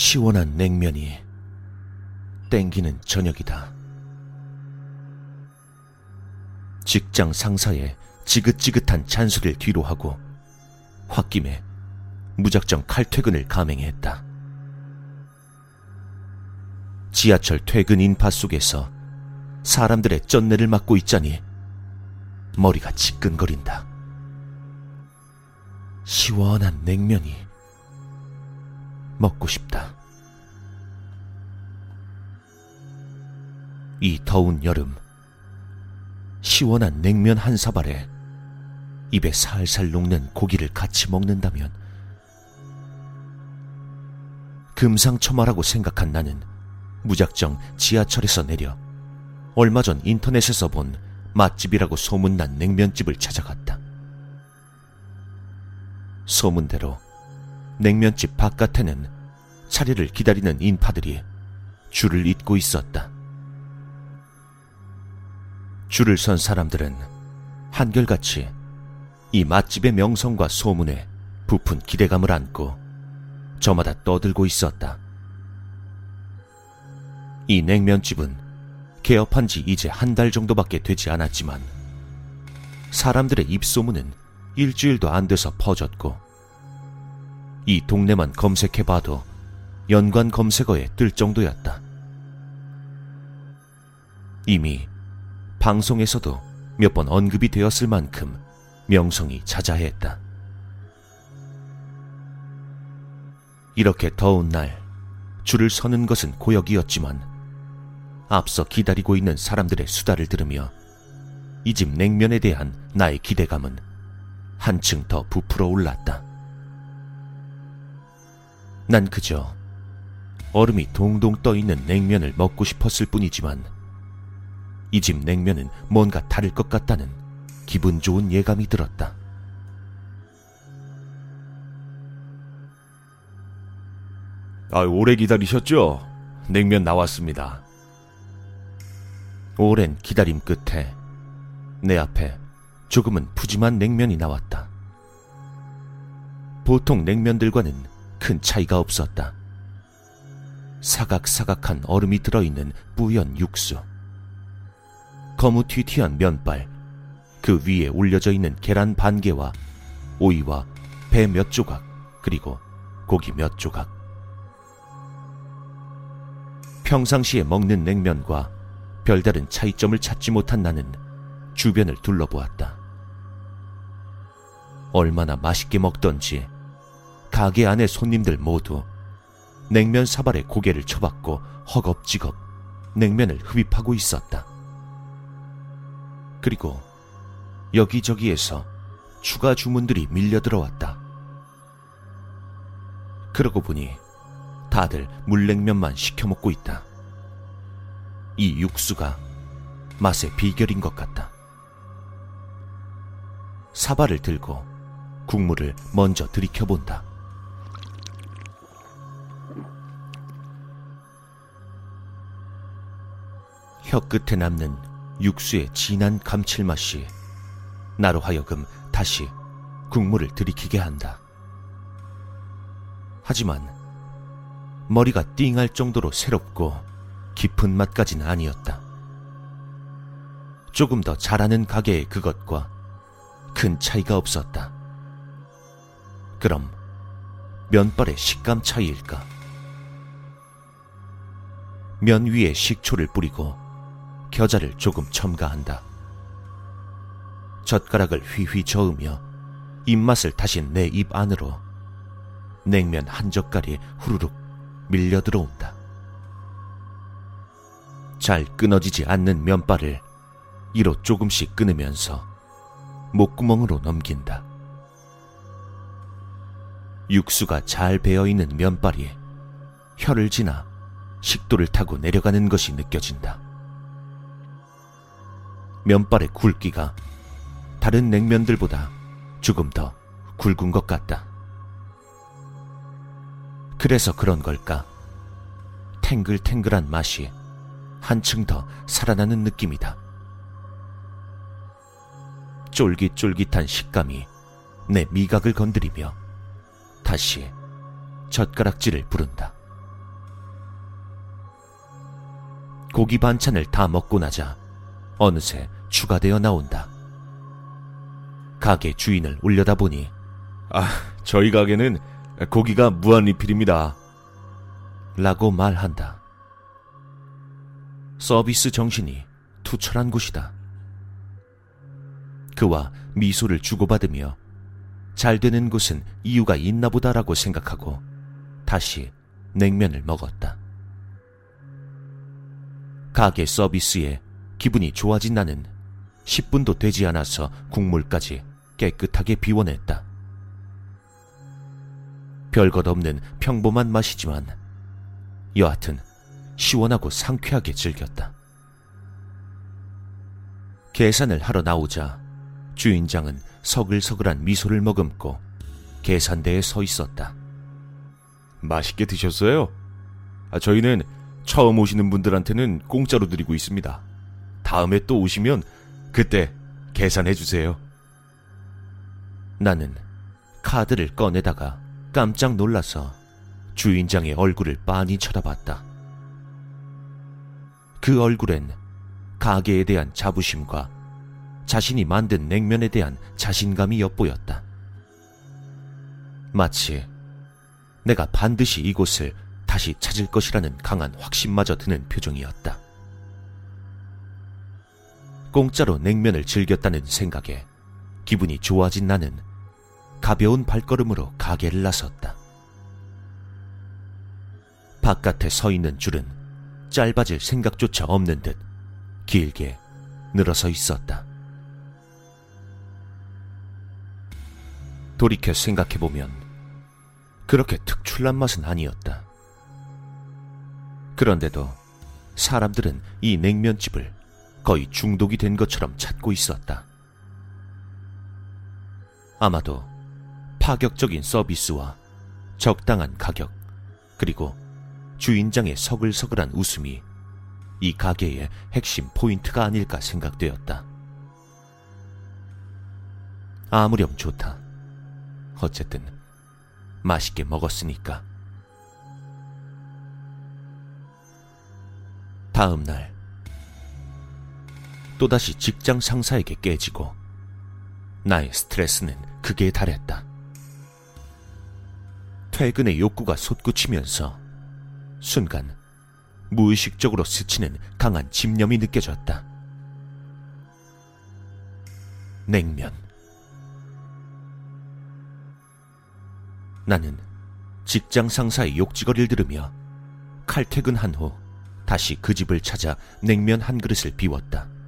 시원한 냉면이 땡기는 저녁이다. 직장 상사의 지긋지긋한 잔소리를 뒤로 하고 홧김에 무작정 칼퇴근을 감행했다. 지하철 퇴근 인파 속에서 사람들의 쩐내를 맡고 있자니 머리가 지끈거린다. 시원한 냉면이 먹고 싶다. 이 더운 여름, 시원한 냉면 한 사발에 입에 살살 녹는 고기를 같이 먹는다면 금상첨화라고 생각한 나는 무작정 지하철에서 내려 얼마 전 인터넷에서 본 맛집이라고 소문난 냉면집을 찾아갔다. 소문대로 냉면집 바깥에는 차례를 기다리는 인파들이 줄을 잇고 있었다. 줄을 선 사람들은 한결같이 이 맛집의 명성과 소문에 부푼 기대감을 안고 저마다 떠들고 있었다. 이 냉면집은 개업한 지 이제 한 달 정도밖에 되지 않았지만 사람들의 입소문은 일주일도 안 돼서 퍼졌고 이 동네만 검색해봐도 연관 검색어에 뜰 정도였다. 이미 방송에서도 몇 번 언급이 되었을 만큼 명성이 자자했다. 이렇게 더운 날 줄을 서는 것은 고역이었지만 앞서 기다리고 있는 사람들의 수다를 들으며 이 집 냉면에 대한 나의 기대감은 한층 더 부풀어 올랐다. 난 그저 얼음이 동동 떠 있는 냉면을 먹고 싶었을 뿐이지만 이 집 냉면은 뭔가 다를 것 같다는 기분 좋은 예감이 들었다. 아, 오래 기다리셨죠? 냉면 나왔습니다. 오랜 기다림 끝에 내 앞에 조금은 푸짐한 냉면이 나왔다. 보통 냉면들과는 큰 차이가 없었다. 사각사각한 얼음이 들어있는 뿌연 육수. 거무튀튀한 면발, 그 위에 올려져 있는 계란 반 개와 오이와 배 몇 조각, 그리고 고기 몇 조각. 평상시에 먹는 냉면과 별다른 차이점을 찾지 못한 나는 주변을 둘러보았다. 얼마나 맛있게 먹던지 가게 안의 손님들 모두 냉면 사발에 고개를 쳐박고 허겁지겁 냉면을 흡입하고 있었다. 그리고 여기저기에서 추가 주문들이 밀려 들어왔다. 그러고 보니 다들 물냉면만 시켜 먹고 있다. 이 육수가 맛의 비결인 것 같다. 사발을 들고 국물을 먼저 들이켜본다. 혀 끝에 남는 육수의 진한 감칠맛이 나로 하여금 다시 국물을 들이키게 한다. 하지만 머리가 띵할 정도로 새롭고 깊은 맛까지는 아니었다. 조금 더 잘하는 가게의 그것과 큰 차이가 없었다. 그럼 면발의 식감 차이일까? 면 위에 식초를 뿌리고 겨자를 조금 첨가한다. 젓가락을 휘휘 저으며 입맛을 다시 내 입 안으로 냉면 한 젓갈이 후루룩 밀려 들어온다. 잘 끊어지지 않는 면발을 이로 조금씩 끊으면서 목구멍으로 넘긴다. 육수가 잘 배어 있는 면발이 혀를 지나 식도를 타고 내려가는 것이 느껴진다. 면발의 굵기가 다른 냉면들보다 조금 더 굵은 것 같다. 그래서 그런 걸까? 탱글탱글한 맛이 한층 더 살아나는 느낌이다. 쫄깃쫄깃한 식감이 내 미각을 건드리며 다시 젓가락질을 부른다. 고기 반찬을 다 먹고 나자 어느새 추가되어 나온다. 가게 주인을 올려다보니 아, 저희 가게는 고기가 무한 리필입니다. 라고 말한다. 서비스 정신이 투철한 곳이다. 그와 미소를 주고받으며 잘 되는 곳은 이유가 있나 보다라고 생각하고 다시 냉면을 먹었다. 가게 서비스에 기분이 좋아진 나는 10분도 되지 않아서 국물까지 깨끗하게 비워냈다. 별것 없는 평범한 맛이지만 여하튼 시원하고 상쾌하게 즐겼다. 계산을 하러 나오자 주인장은 서글서글한 미소를 머금고 계산대에 서 있었다. 맛있게 드셨어요? 아, 저희는 처음 오시는 분들한테는 공짜로 드리고 있습니다. 다음에 또 오시면 그때 계산해 주세요. 나는 카드를 꺼내다가 깜짝 놀라서 주인장의 얼굴을 빤히 쳐다봤다. 그 얼굴엔 가게에 대한 자부심과 자신이 만든 냉면에 대한 자신감이 엿보였다. 마치 내가 반드시 이곳을 다시 찾을 것이라는 강한 확신마저 드는 표정이었다. 공짜로 냉면을 즐겼다는 생각에 기분이 좋아진 나는 가벼운 발걸음으로 가게를 나섰다. 바깥에 서 있는 줄은 짧아질 생각조차 없는 듯 길게 늘어서 있었다. 돌이켜 생각해보면 그렇게 특출난 맛은 아니었다. 그런데도 사람들은 이 냉면집을 거의 중독이 된 것처럼 찾고 있었다. 아마도 파격적인 서비스와 적당한 가격, 그리고 주인장의 서글서글한 웃음이 이 가게의 핵심 포인트가 아닐까 생각되었다. 아무렴 좋다. 어쨌든 맛있게 먹었으니까. 다음 날 또다시 직장 상사에게 깨지고 나의 스트레스는 극에 달했다. 퇴근의 욕구가 솟구치면서 순간 무의식적으로 스치는 강한 집념이 느껴졌다. 냉면. 나는 직장 상사의 욕지거리를 들으며 칼퇴근한 후 다시 그 집을 찾아 냉면 한 그릇을 비웠다.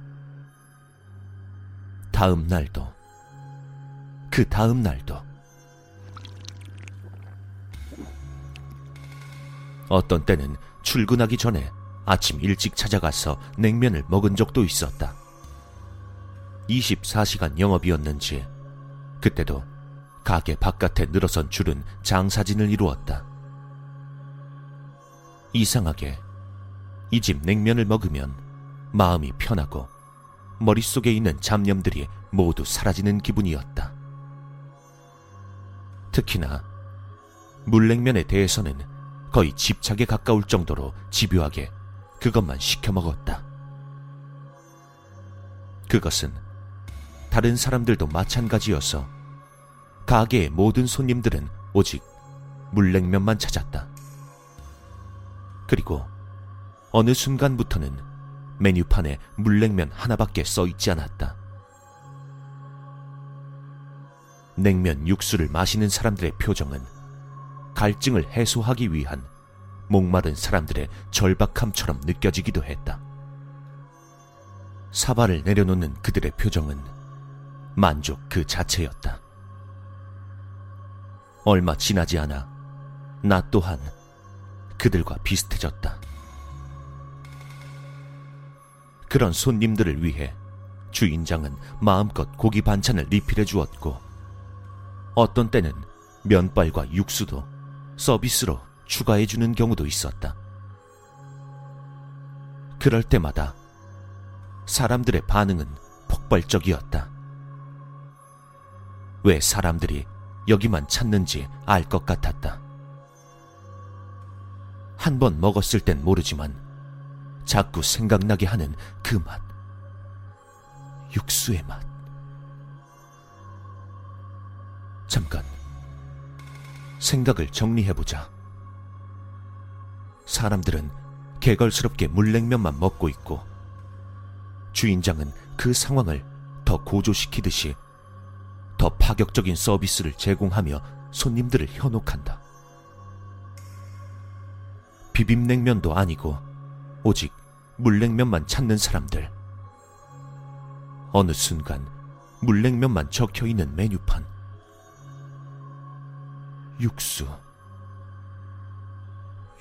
다음 날도, 그 다음 날도, 어떤 때는 출근하기 전에 아침 일찍 찾아가서 냉면을 먹은 적도 있었다. 24시간 영업이었는지 그때도 가게 바깥에 늘어선 줄은 장사진을 이루었다. 이상하게 이 집 냉면을 먹으면 마음이 편하고 머릿속에 있는 잡념들이 모두 사라지는 기분이었다. 특히나 물냉면에 대해서는 거의 집착에 가까울 정도로 집요하게 그것만 시켜 먹었다. 그것은 다른 사람들도 마찬가지여서 가게의 모든 손님들은 오직 물냉면만 찾았다. 그리고 어느 순간부터는 메뉴판에 물냉면 하나밖에 써 있지 않았다. 냉면 육수를 마시는 사람들의 표정은 갈증을 해소하기 위한 목마른 사람들의 절박함처럼 느껴지기도 했다. 사발을 내려놓는 그들의 표정은 만족 그 자체였다. 얼마 지나지 않아 나 또한 그들과 비슷해졌다. 그런 손님들을 위해 주인장은 마음껏 고기 반찬을 리필해 주었고, 어떤 때는 면발과 육수도 서비스로 추가해 주는 경우도 있었다. 그럴 때마다 사람들의 반응은 폭발적이었다. 왜 사람들이 여기만 찾는지 알 것 같았다. 한 번 먹었을 땐 모르지만 자꾸 생각나게 하는 그 맛. 육수의 맛. 잠깐. 생각을 정리해보자. 사람들은 개걸스럽게 물냉면만 먹고 있고, 주인장은 그 상황을 더 고조시키듯이 더 파격적인 서비스를 제공하며 손님들을 현혹한다. 비빔냉면도 아니고 오직 물냉면만 찾는 사람들. 어느 순간 물냉면만 적혀 있는 메뉴판. 육수.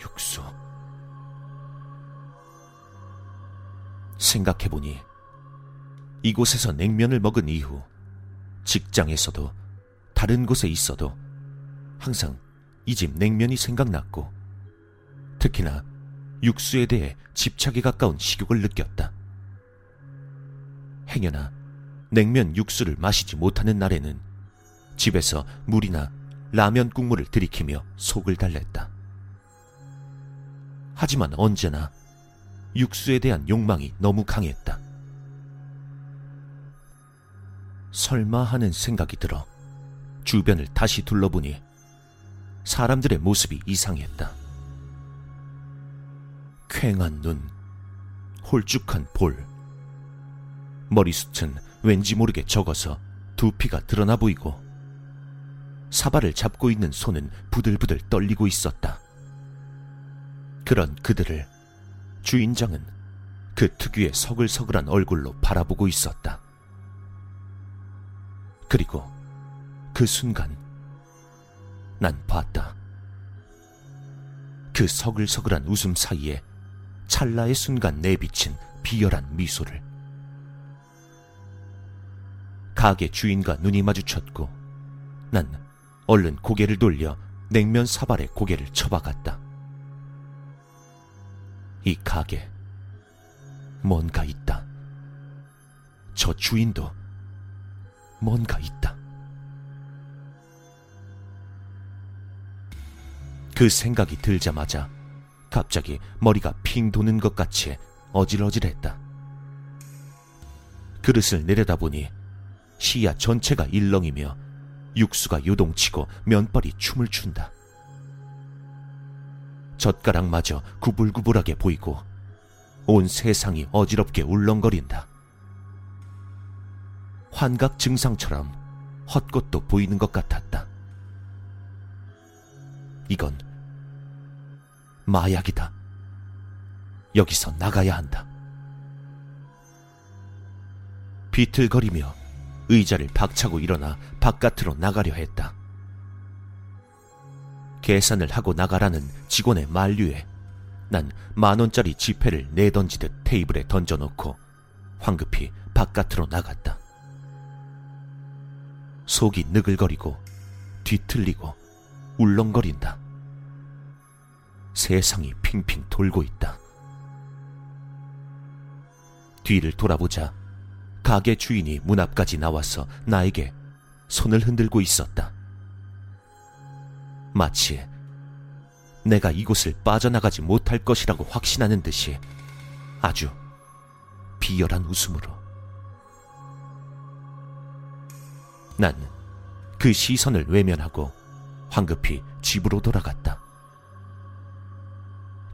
육수. 생각해보니 이곳에서 냉면을 먹은 이후 직장에서도 다른 곳에 있어도 항상 이 집 냉면이 생각났고 특히나 육수에 대해 집착에 가까운 식욕을 느꼈다. 행여나 냉면 육수를 마시지 못하는 날에는 집에서 물이나 라면 국물을 들이키며 속을 달랬다. 하지만 언제나 육수에 대한 욕망이 너무 강했다. 설마 하는 생각이 들어 주변을 다시 둘러보니 사람들의 모습이 이상했다. 쾌한 눈, 홀쭉한 볼, 머리숱은 왠지 모르게 적어서 두피가 드러나 보이고 사발을 잡고 있는 손은 부들부들 떨리고 있었다. 그런 그들을 주인장은 그 특유의 서글서글한 얼굴로 바라보고 있었다. 그리고 그 순간 난 봤다. 그 서글서글한 웃음 사이에 찰나의 순간 내비친 비열한 미소를. 가게 주인과 눈이 마주쳤고 난 얼른 고개를 돌려 냉면 사발에 고개를 쳐박았다. 이 가게 뭔가 있다. 저 주인도 뭔가 있다. 그 생각이 들자마자 갑자기 머리가 핑 도는 것 같이 어질어질했다. 그릇을 내려다보니 시야 전체가 일렁이며 육수가 요동치고 면발이 춤을 춘다. 젓가락마저 구불구불하게 보이고 온 세상이 어지럽게 울렁거린다. 환각 증상처럼 헛것도 보이는 것 같았다. 이건 마약이다. 여기서 나가야 한다. 비틀거리며 의자를 박차고 일어나 바깥으로 나가려 했다. 계산을 하고 나가라는 직원의 만류에 난 만원짜리 지폐를 내던지듯 테이블에 던져놓고 황급히 바깥으로 나갔다. 속이 느글거리고 뒤틀리고 울렁거린다. 세상이 핑핑 돌고 있다. 뒤를 돌아보자 가게 주인이 문 앞까지 나와서 나에게 손을 흔들고 있었다. 마치 내가 이곳을 빠져나가지 못할 것이라고 확신하는 듯이 아주 비열한 웃음으로. 난 그 시선을 외면하고 황급히 집으로 돌아갔다.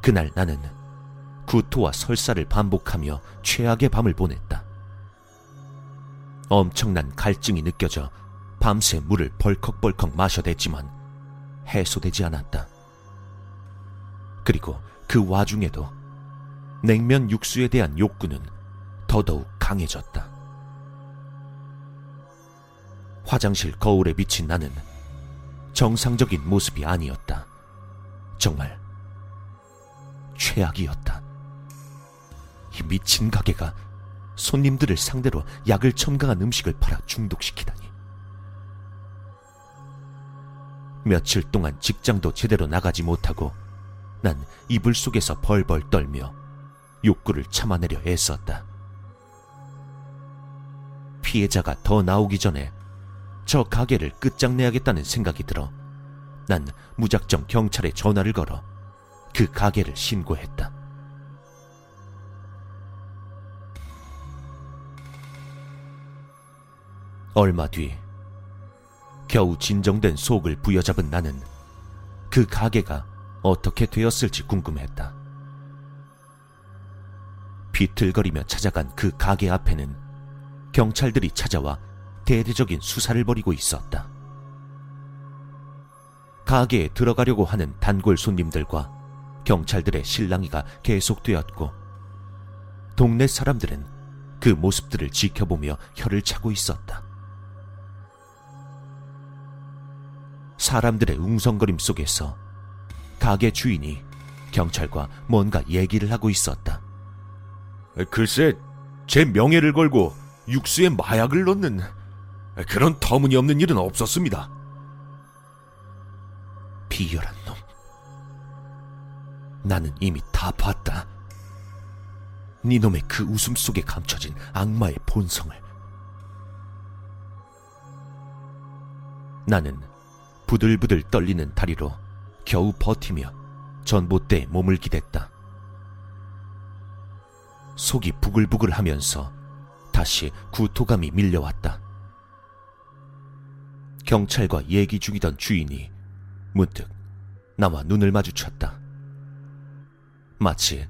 그날 나는 구토와 설사를 반복하며 최악의 밤을 보냈다. 엄청난 갈증이 느껴져 밤새 물을 벌컥벌컥 마셔댔지만 해소되지 않았다. 그리고 그 와중에도 냉면 육수에 대한 욕구는 더더욱 강해졌다. 화장실 거울에 비친 나는 정상적인 모습이 아니었다. 정말 최악이었다. 이 미친 가게가 손님들을 상대로 약을 첨가한 음식을 팔아 중독시키다니. 며칠 동안 직장도 제대로 나가지 못하고 난 이불 속에서 벌벌 떨며 욕구를 참아내려 애썼다. 피해자가 더 나오기 전에 저 가게를 끝장내야겠다는 생각이 들어 난 무작정 경찰에 전화를 걸어 그 가게를 신고했다. 얼마 뒤, 겨우 진정된 속을 부여잡은 나는 그 가게가 어떻게 되었을지 궁금했다. 비틀거리며 찾아간 그 가게 앞에는 경찰들이 찾아와 대대적인 수사를 벌이고 있었다. 가게에 들어가려고 하는 단골 손님들과 경찰들의 실랑이가 계속되었고 동네 사람들은 그 모습들을 지켜보며 혀를 차고 있었다. 사람들의 웅성거림 속에서 가게 주인이 경찰과 뭔가 얘기를 하고 있었다. 글쎄, 제 명예를 걸고 육수에 마약을 넣는 그런 터무니없는 일은 없었습니다. 비열한 놈. 나는 이미 다 봤다. 네 놈의 그 웃음 속에 감춰진 악마의 본성을. 나는 부들부들 떨리는 다리로 겨우 버티며 전봇대에 몸을 기댔다. 속이 부글부글 하면서 다시 구토감이 밀려왔다. 경찰과 얘기 중이던 주인이 문득 나와 눈을 마주쳤다. 마치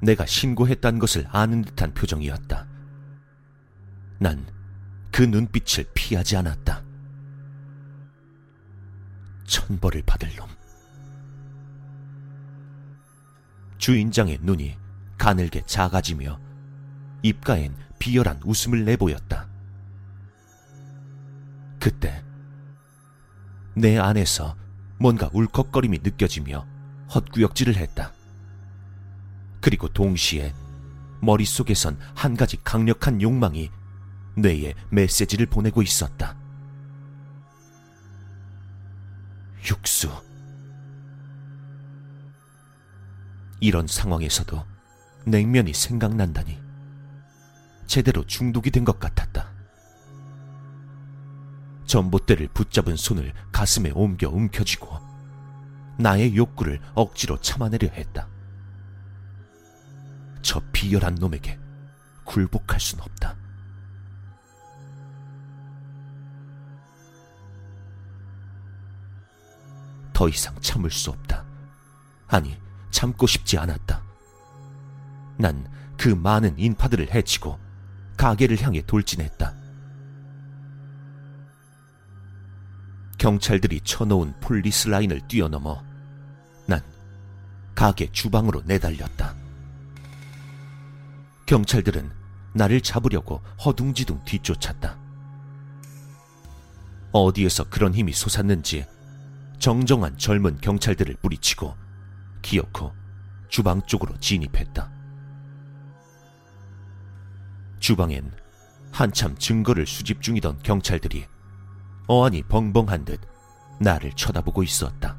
내가 신고했단 것을 아는 듯한 표정이었다. 난 그 눈빛을 피하지 않았다. 천벌을 받을 놈. 주인장의 눈이 가늘게 작아지며 입가엔 비열한 웃음을 내보였다. 그때 내 안에서 뭔가 울컥거림이 느껴지며 헛구역질을 했다. 그리고 동시에 머릿속에선 한 가지 강력한 욕망이 뇌에 메시지를 보내고 있었다. 육수. 이런 상황에서도 냉면이 생각난다니 제대로 중독이 된 것 같았다. 전봇대를 붙잡은 손을 가슴에 옮겨 움켜쥐고 나의 욕구를 억지로 참아내려 했다. 저 비열한 놈에게 굴복할 순 없다. 더 이상 참을 수 없다. 아니, 참고 싶지 않았다. 난 그 많은 인파들을 헤치고 가게를 향해 돌진했다. 경찰들이 쳐놓은 폴리스 라인을 뛰어넘어 난 가게 주방으로 내달렸다. 경찰들은 나를 잡으려고 허둥지둥 뒤쫓았다. 어디에서 그런 힘이 솟았는지 정정한 젊은 경찰들을 뿌리치고 기어코 주방 쪽으로 진입했다. 주방엔 한참 증거를 수집 중이던 경찰들이 어안이 벙벙한 듯 나를 쳐다보고 있었다.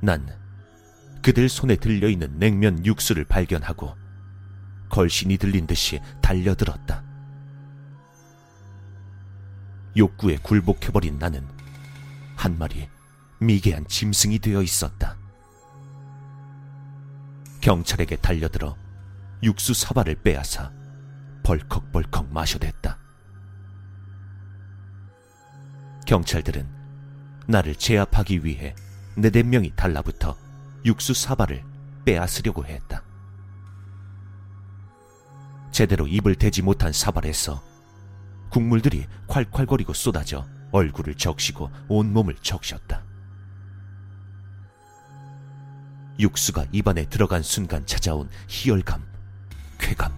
난 그들 손에 들려있는 냉면 육수를 발견하고 걸신이 들린 듯이 달려들었다. 욕구에 굴복해버린 나는 한 마리 미개한 짐승이 되어 있었다. 경찰에게 달려들어 육수 사발을 빼앗아 벌컥벌컥 마셔댔다. 경찰들은 나를 제압하기 위해 네댓 명이 달라붙어 육수 사발을 빼앗으려고 했다. 제대로 입을 대지 못한 사발에서 국물들이 콸콸거리고 쏟아져 얼굴을 적시고 온몸을 적셨다. 육수가 입안에 들어간 순간 찾아온 희열감, 쾌감.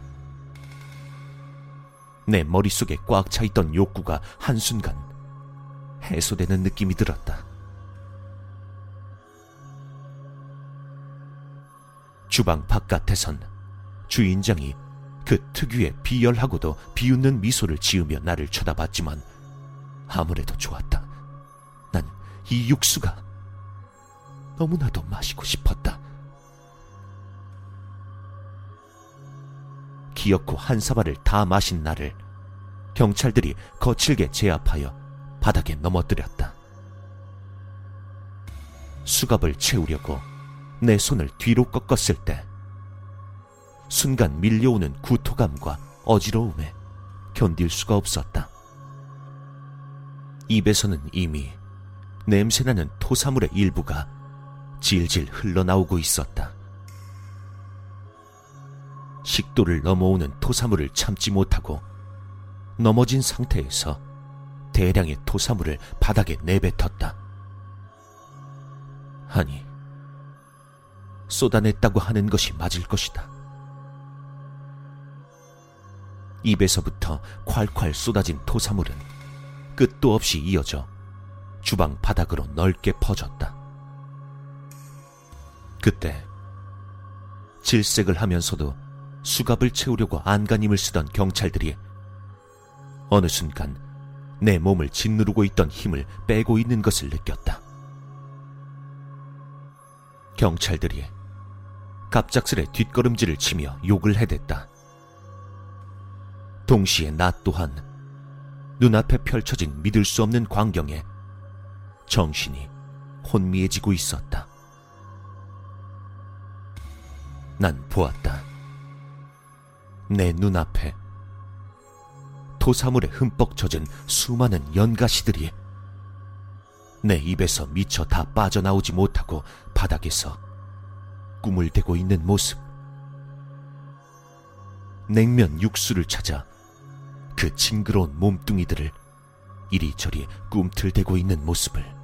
내 머릿속에 꽉 차있던 욕구가 한순간 해소되는 느낌이 들었다. 주방 바깥에선 주인장이 그 특유의 비열하고도 비웃는 미소를 지으며 나를 쳐다봤지만 아무래도 좋았다. 난 이 육수가 너무나도 마시고 싶었다. 기어코 한 사발을 다 마신 나를 경찰들이 거칠게 제압하여 바닥에 넘어뜨렸다. 수갑을 채우려고 내 손을 뒤로 꺾었을 때 순간 밀려오는 구토감과 어지러움에 견딜 수가 없었다. 입에서는 이미 냄새나는 토사물의 일부가 질질 흘러나오고 있었다. 식도를 넘어오는 토사물을 참지 못하고 넘어진 상태에서 대량의 토사물을 바닥에 내뱉었다. 아니, 쏟아냈다고 하는 것이 맞을 것이다. 입에서부터 콸콸 쏟아진 토사물은 끝도 없이 이어져 주방 바닥으로 넓게 퍼졌다. 그때 질색을 하면서도 수갑을 채우려고 안간힘을 쓰던 경찰들이 어느 순간 내 몸을 짓누르고 있던 힘을 빼고 있는 것을 느꼈다. 경찰들이 갑작스레 뒷걸음질을 치며 욕을 해댔다. 동시에 나 또한 눈앞에 펼쳐진 믿을 수 없는 광경에 정신이 혼미해지고 있었다. 난 보았다. 내 눈앞에 토사물에 흠뻑 젖은 수많은 연가시들이 내 입에서 미쳐 다 빠져나오지 못하고 바닥에서 꿈을 대고 있는 모습. 냉면 육수를 찾아 그 징그러운 몸뚱이들을 이리저리 꿈틀대고 있는 모습을